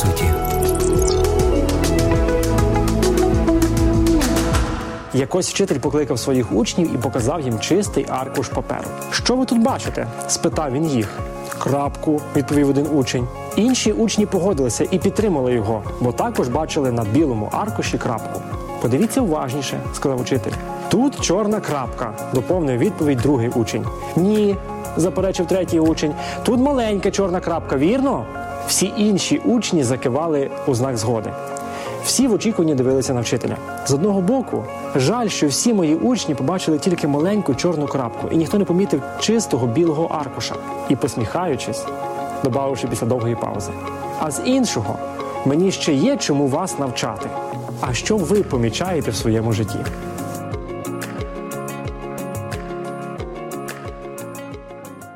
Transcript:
суті. Якось вчитель покликав своїх учнів і показав їм чистий аркуш паперу. Що ви тут бачите? спитав він їх. Крапку, відповів один учень. Інші учні погодилися і підтримали його, бо також бачили на білому аркуші крапку. Подивіться уважніше, сказав учитель. Тут чорна крапка, доповнив відповідь другий учень. Ні, заперечив третій учень. Тут маленька чорна крапка, вірно? Всі інші учні закивали у знак згоди. Всі в очікуванні дивилися на вчителя. З одного боку, жаль, що всі мої учні побачили тільки маленьку чорну крапку, і ніхто не помітив чистого білого аркуша. І посміхаючись, додавши після довгої паузи. А з іншого, мені ще є чому вас навчати. А що ви помічаєте в своєму житті?